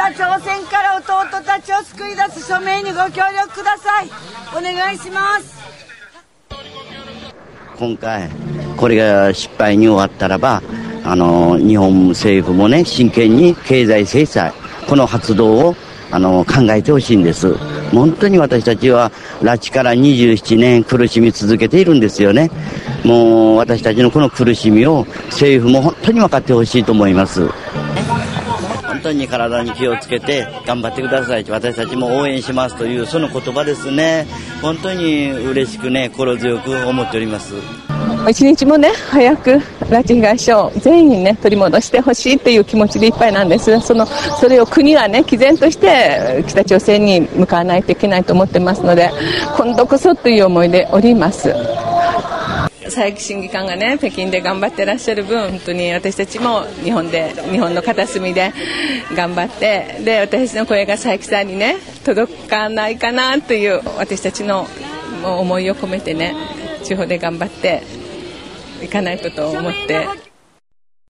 北朝鮮から弟たちを救い出す署名にご協力ください。お願いします。今回これが失敗に終わったらばあの日本政府もね真剣に経済制裁この発動をあの考えてほしいんです。本当に私たちは拉致から27年苦しみ続けているんですよね。もう私たちのこの苦しみを政府も本当に分かってほしいと思います。本当に体に気をつけて頑張ってください。私たちも応援しますというその言葉ですね。本当に嬉しくね心強く思っております。一日もね早く拉致被害者を全員ね取り戻してほしいという気持ちでいっぱいなんです。そのそれを国はね毅然として北朝鮮に向かわないといけないと思ってますので今度こそという思いでおります。佐伯審議官がね北京で頑張ってらっしゃる分本当に私たちも日本で日本の片隅で頑張ってで私たちの声が佐伯さんにね届かないかなという私たちの思いを込めてね地方で頑張っていかないことを思って